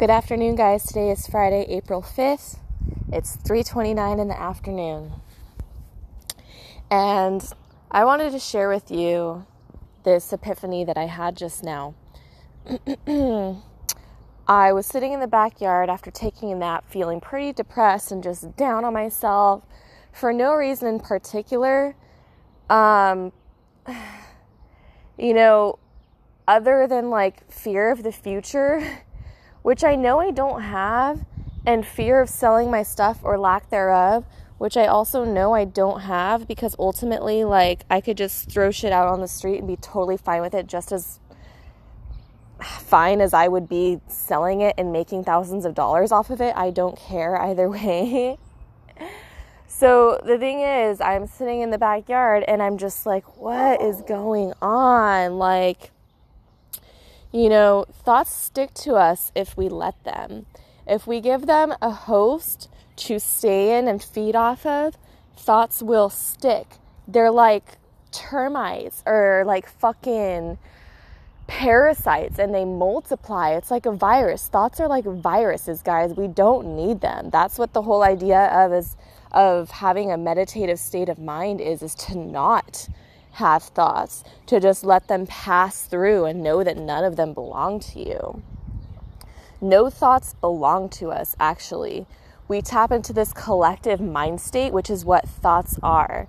Good afternoon, guys. Today is Friday, April 5th. It's 3:29 in the afternoon. And I wanted to share with you this epiphany that I had just now. I was sitting in the backyard after taking a nap, feeling pretty depressed and just down on myself for no reason in particular. Um, you know, other than like fear of the future which I know I don't have, and fear of selling my stuff or lack thereof, which I also know I don't have because ultimately, like, I could just throw shit out on the street and be totally fine with it just as fine as I would be selling it and making thousands of dollars off of it. I don't care either way. so the thing is, I'm sitting in the backyard and I'm just like, what is going on? Like, you know, thoughts stick to us if we let them. If we give them a host to stay in and feed off of, thoughts will stick. They're like termites or like fucking parasites and they multiply. It's like a virus. Thoughts are like viruses, guys. We don't need them. That's what the whole idea of is of having a meditative state of mind is is to not have thoughts, to just let them pass through and know that none of them belong to you. No thoughts belong to us, actually. We tap into this collective mind state, which is what thoughts are.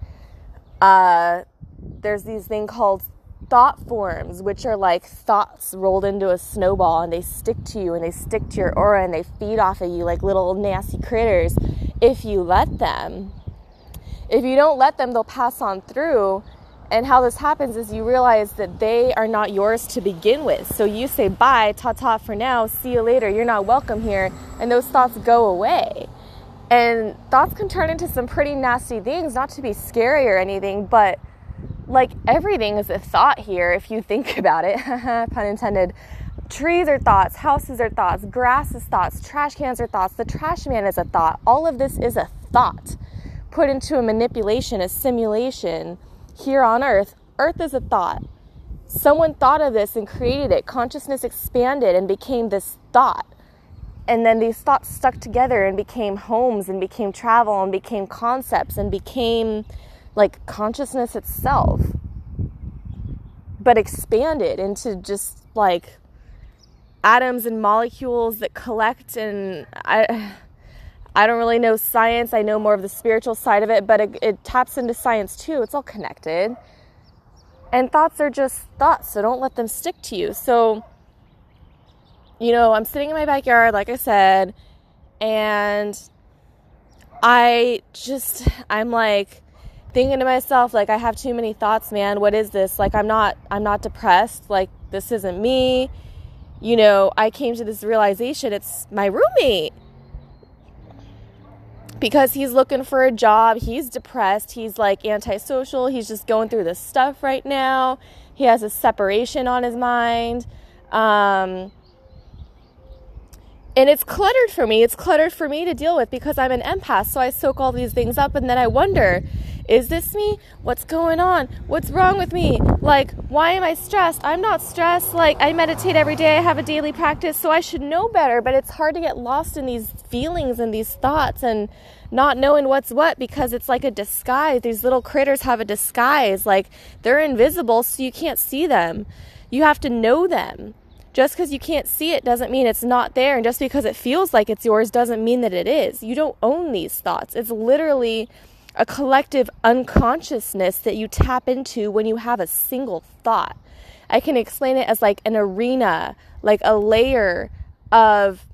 Uh, there's these thing called thought forms, which are like thoughts rolled into a snowball and they stick to you and they stick to your aura and they feed off of you like little nasty critters if you let them. If you don't let them, they'll pass on through and how this happens is you realize that they are not yours to begin with. So you say bye, ta ta for now, see you later, you're not welcome here, and those thoughts go away. And thoughts can turn into some pretty nasty things, not to be scary or anything, but like everything is a thought here if you think about it, pun intended. Trees are thoughts, houses are thoughts, grass is thoughts, trash cans are thoughts, the trash man is a thought. All of this is a thought put into a manipulation, a simulation here on earth, earth is a thought. Someone thought of this and created it. Consciousness expanded and became this thought. And then these thoughts stuck together and became homes and became travel and became concepts and became like consciousness itself. But expanded into just like atoms and molecules that collect and I I don't really know science. I know more of the spiritual side of it, but it, it, taps into science too. It's all connected. And thoughts are just thoughts, so don't let them stick to you. So, you know, I'm sitting in my backyard, like I said, and I just, I'm like, thinking to myself like i have too many thoughts man what is this like i'm not i'm not depressed like this isn't me you know i came to this realization it's my roommate because he's looking for a job. He's depressed. He's like antisocial. He's just going through this stuff right now. He has a separation on his mind. Um, and it's cluttered for me. It's cluttered for me to deal with because I'm an empath. So I soak all these things up and then I wonder is this me? What's going on? What's wrong with me? Like, why am I stressed? I'm not stressed. Like, I meditate every day. I have a daily practice, so I should know better. But it's hard to get lost in these feelings and these thoughts and not knowing what's what because it's like a disguise. These little critters have a disguise. Like, they're invisible, so you can't see them. You have to know them. Just because you can't see it doesn't mean it's not there. And just because it feels like it's yours doesn't mean that it is. You don't own these thoughts. It's literally a collective unconsciousness that you tap into when you have a single thought. I can explain it as like an arena, like a layer of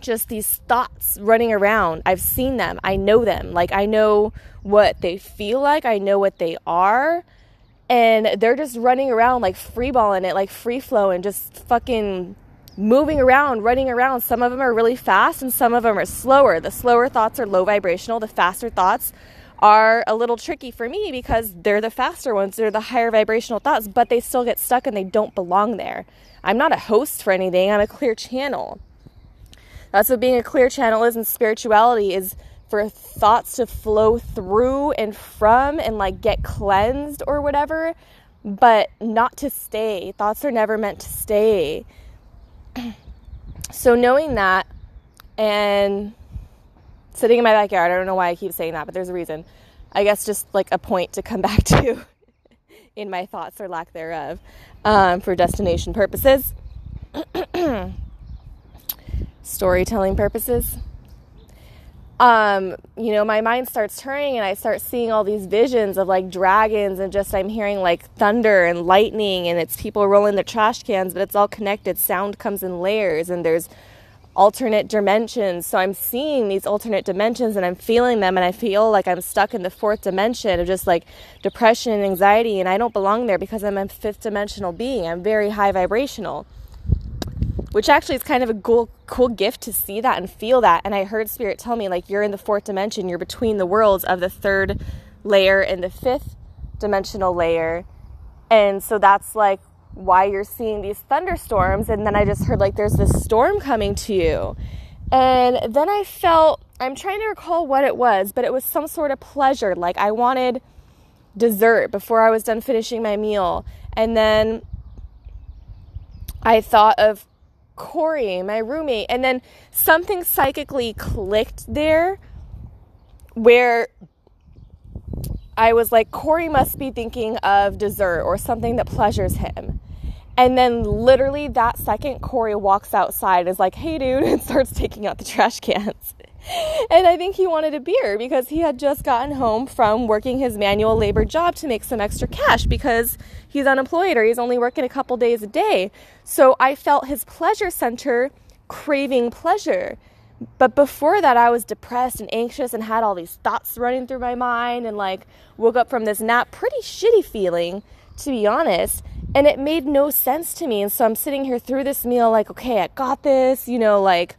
just these thoughts running around. I've seen them, I know them. Like, I know what they feel like, I know what they are. And they're just running around like freeballing it, like free flowing, just fucking moving around, running around. Some of them are really fast and some of them are slower. The slower thoughts are low vibrational, the faster thoughts are a little tricky for me because they're the faster ones, they're the higher vibrational thoughts, but they still get stuck and they don't belong there. I'm not a host for anything, I'm a clear channel. That's what being a clear channel is in spirituality is for thoughts to flow through and from and like get cleansed or whatever, but not to stay. Thoughts are never meant to stay. So knowing that and sitting in my backyard, I don't know why I keep saying that, but there's a reason. I guess just like a point to come back to in my thoughts or lack thereof um, for destination purposes, storytelling purposes. Um, you know, my mind starts turning and I start seeing all these visions of like dragons and just I'm hearing like thunder and lightning and it's people rolling their trash cans, but it's all connected. Sound comes in layers and there's alternate dimensions. So I'm seeing these alternate dimensions and I'm feeling them and I feel like I'm stuck in the fourth dimension of just like depression and anxiety and I don't belong there because I'm a fifth dimensional being. I'm very high vibrational. Which actually is kind of a cool cool gift to see that and feel that. And I heard spirit tell me like you're in the fourth dimension, you're between the worlds of the third layer and the fifth dimensional layer. And so that's like why you're seeing these thunderstorms. And then I just heard like there's this storm coming to you. And then I felt, I'm trying to recall what it was, but it was some sort of pleasure. Like I wanted dessert before I was done finishing my meal. And then I thought of Corey, my roommate. And then something psychically clicked there where I was like, Corey must be thinking of dessert or something that pleasures him. And then literally that second, Corey walks outside, is like, hey, dude, and starts taking out the trash cans. and I think he wanted a beer because he had just gotten home from working his manual labor job to make some extra cash because he's unemployed or he's only working a couple days a day. So I felt his pleasure center craving pleasure. But before that, I was depressed and anxious and had all these thoughts running through my mind and like woke up from this nap pretty shitty feeling, to be honest. And it made no sense to me. And so I'm sitting here through this meal, like, okay, I got this, you know, like,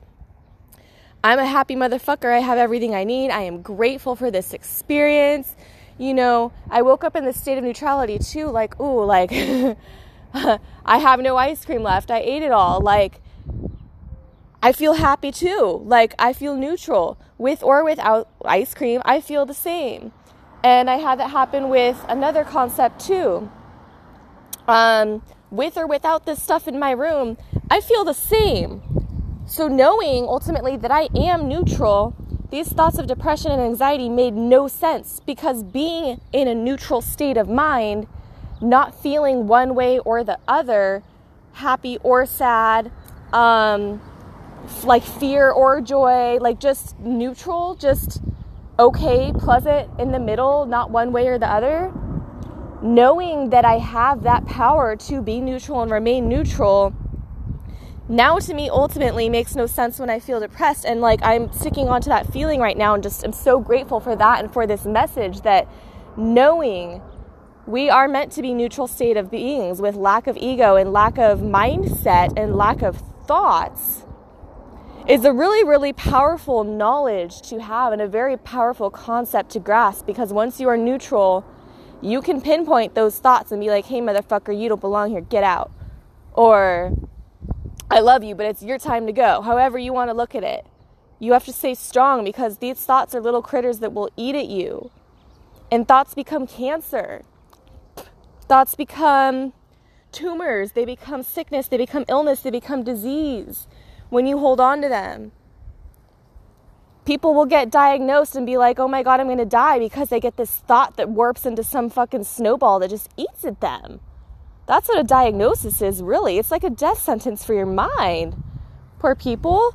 I'm a happy motherfucker. I have everything I need. I am grateful for this experience. You know, I woke up in this state of neutrality too, like, ooh, like, I have no ice cream left. I ate it all. Like, I feel happy too. Like, I feel neutral. With or without ice cream, I feel the same. And I had that happen with another concept too um, with or without this stuff in my room, I feel the same. So, knowing ultimately that I am neutral, these thoughts of depression and anxiety made no sense because being in a neutral state of mind, not feeling one way or the other, happy or sad, um, like fear or joy, like just neutral, just okay, pleasant in the middle, not one way or the other knowing that I have that power to be neutral and remain neutral now to me ultimately makes no sense when I feel depressed. And like I'm sticking onto that feeling right now and just I'm so grateful for that and for this message that knowing we are meant to be neutral state of beings with lack of ego and lack of mindset and lack of thoughts is a really, really powerful knowledge to have and a very powerful concept to grasp because once you are neutral, you can pinpoint those thoughts and be like, hey, motherfucker, you don't belong here, get out. Or, I love you, but it's your time to go. However, you want to look at it. You have to stay strong because these thoughts are little critters that will eat at you. And thoughts become cancer. Thoughts become tumors, they become sickness, they become illness, they become disease when you hold on to them people will get diagnosed and be like, oh my God, I'm going to die because they get this thought that warps into some fucking snowball that just eats at them. That's what a diagnosis is, really. It's like a death sentence for your mind. Poor people.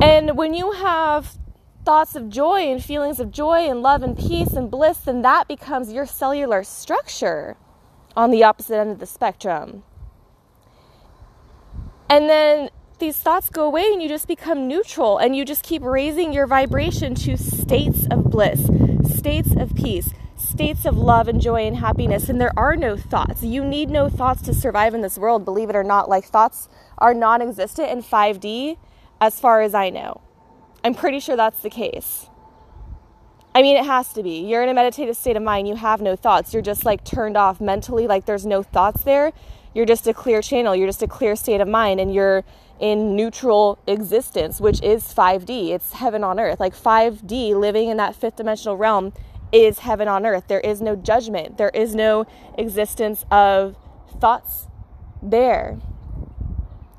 And when you have thoughts of joy and feelings of joy and love and peace and bliss, then that becomes your cellular structure on the opposite end of the spectrum. And then these thoughts go away and you just become neutral and you just keep raising your vibration to states of bliss, states of peace, states of love and joy and happiness. And there are no thoughts. You need no thoughts to survive in this world, believe it or not. Like thoughts are non existent in 5D as far as I know. I'm pretty sure that's the case. I mean, it has to be. You're in a meditative state of mind, you have no thoughts. You're just like turned off mentally, like there's no thoughts there. You're just a clear channel, you're just a clear state of mind, and you're in neutral existence, which is 5D. It's heaven on earth. Like 5D, living in that fifth dimensional realm, is heaven on earth. There is no judgment, there is no existence of thoughts there.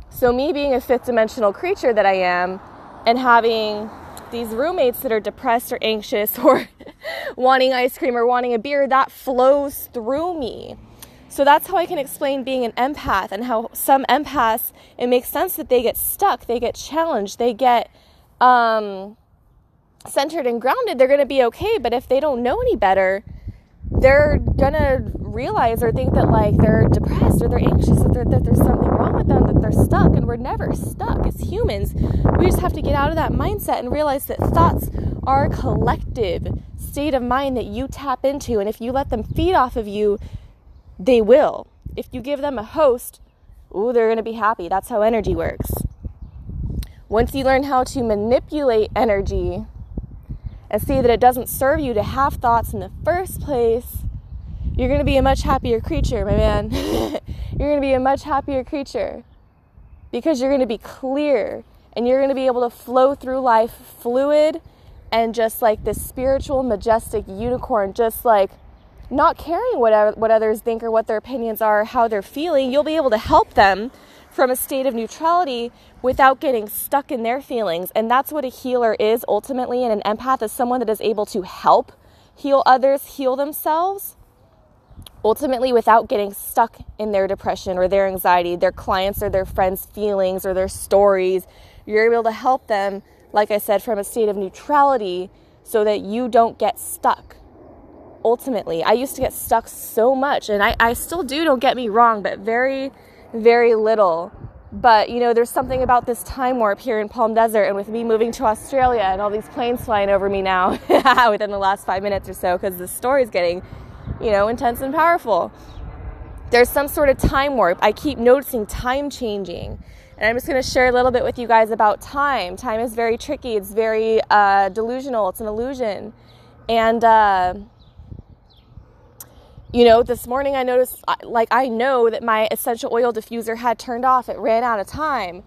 So, me being a fifth dimensional creature that I am, and having these roommates that are depressed or anxious or wanting ice cream or wanting a beer, that flows through me. So that's how I can explain being an empath and how some empaths, it makes sense that they get stuck, they get challenged, they get um, centered and grounded. They're going to be okay. But if they don't know any better, they're going to realize or think that like they're depressed or they're anxious that, that there's something wrong with them, that they're stuck. And we're never stuck as humans. We just have to get out of that mindset and realize that thoughts are a collective state of mind that you tap into. And if you let them feed off of you, they will. If you give them a host, ooh, they're going to be happy. That's how energy works. Once you learn how to manipulate energy and see that it doesn't serve you to have thoughts in the first place, you're going to be a much happier creature, my man. you're going to be a much happier creature because you're going to be clear and you're going to be able to flow through life fluid and just like this spiritual, majestic unicorn, just like not caring what, what others think or what their opinions are, how they're feeling. You'll be able to help them from a state of neutrality without getting stuck in their feelings. And that's what a healer is ultimately. And an empath is someone that is able to help heal others, heal themselves ultimately without getting stuck in their depression or their anxiety, their clients or their friends' feelings or their stories. You're able to help them, like I said, from a state of neutrality so that you don't get stuck. Ultimately, I used to get stuck so much, and I, I still do, don't get me wrong, but very, very little. But you know, there's something about this time warp here in Palm Desert, and with me moving to Australia and all these planes flying over me now within the last five minutes or so, because the story's getting you know, intense and powerful. There's some sort of time warp. I keep noticing time changing. And I'm just going to share a little bit with you guys about time. Time is very tricky, it's very uh, delusional, it's an illusion. And, uh, you know, this morning I noticed, like, I know that my essential oil diffuser had turned off, it ran out of time.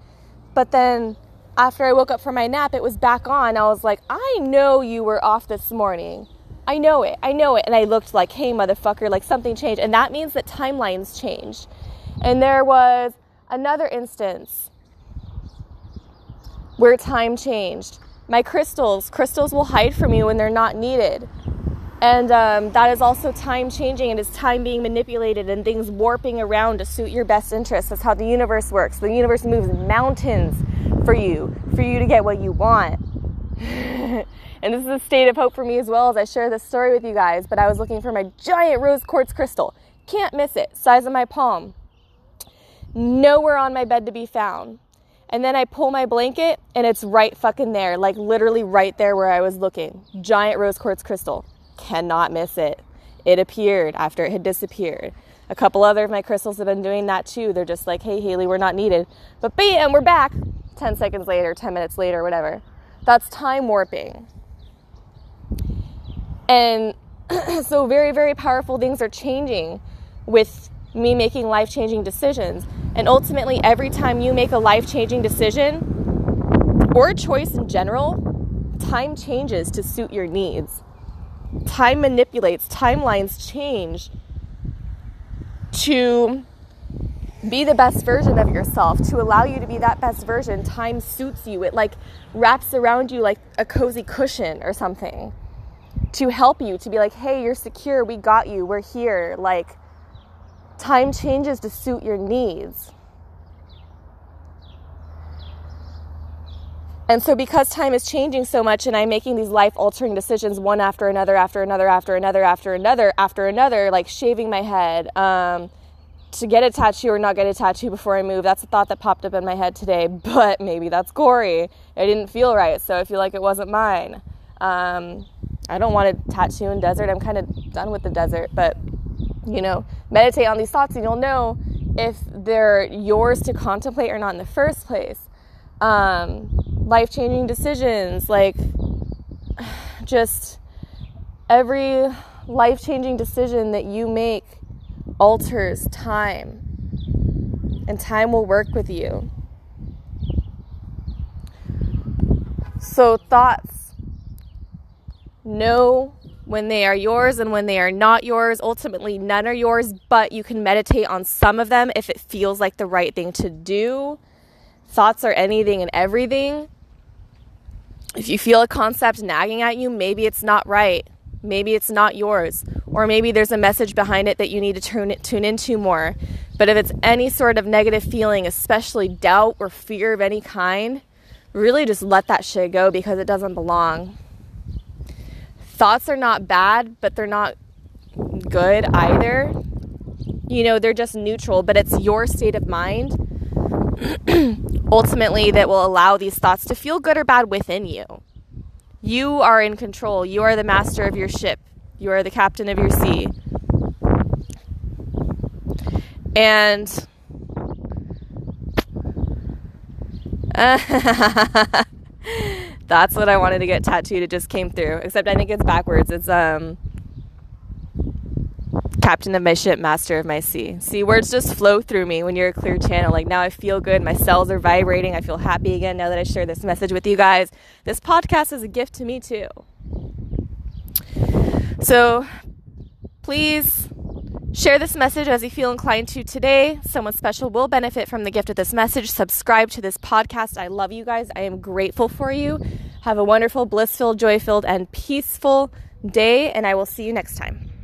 But then after I woke up from my nap, it was back on. I was like, I know you were off this morning. I know it. I know it. And I looked like, hey, motherfucker, like something changed. And that means that timelines changed. And there was another instance where time changed. My crystals, crystals will hide from you when they're not needed. And um, that is also time changing and it's time being manipulated and things warping around to suit your best interests. That's how the universe works. The universe moves mountains for you, for you to get what you want. And this is a state of hope for me as well as I share this story with you guys. But I was looking for my giant rose quartz crystal. Can't miss it. Size of my palm. Nowhere on my bed to be found. And then I pull my blanket and it's right fucking there, like literally right there where I was looking. Giant rose quartz crystal. Cannot miss it. It appeared after it had disappeared. A couple other of my crystals have been doing that too. They're just like, hey, Haley, we're not needed. But bam, we're back 10 seconds later, 10 minutes later, whatever. That's time warping. And so, very, very powerful things are changing with me making life changing decisions. And ultimately, every time you make a life changing decision or a choice in general, time changes to suit your needs. Time manipulates, timelines change to be the best version of yourself, to allow you to be that best version. Time suits you, it like wraps around you like a cozy cushion or something to help you, to be like, hey, you're secure, we got you, we're here. Like, time changes to suit your needs. And so, because time is changing so much, and I'm making these life altering decisions one after another, after another, after another, after another, after another, like shaving my head, um, to get a tattoo or not get a tattoo before I move. That's a thought that popped up in my head today, but maybe that's gory. It didn't feel right, so I feel like it wasn't mine. Um, I don't want to tattoo in desert. I'm kind of done with the desert, but you know, meditate on these thoughts and you'll know if they're yours to contemplate or not in the first place. Um, life changing decisions, like just every life changing decision that you make alters time, and time will work with you. So, thoughts know when they are yours and when they are not yours. Ultimately, none are yours, but you can meditate on some of them if it feels like the right thing to do. thoughts are anything and everything. If you feel a concept nagging at you, maybe it's not right. Maybe it's not yours. Or maybe there's a message behind it that you need to tune, tune into more. But if it's any sort of negative feeling, especially doubt or fear of any kind, really just let that shit go because it doesn't belong. Thoughts are not bad, but they're not good either. You know, they're just neutral, but it's your state of mind ultimately that will allow these thoughts to feel good or bad within you. You are in control. You are the master of your ship. You are the captain of your sea. And that's what I wanted to get tattooed. It just came through. Except I think it's backwards. It's um captain of my ship, master of my sea. See, words just flow through me when you're a clear channel. Like now I feel good. My cells are vibrating. I feel happy again now that I share this message with you guys. This podcast is a gift to me too. So please Share this message as you feel inclined to today. Someone special will benefit from the gift of this message. Subscribe to this podcast. I love you guys. I am grateful for you. Have a wonderful, bliss filled, joy filled, and peaceful day, and I will see you next time.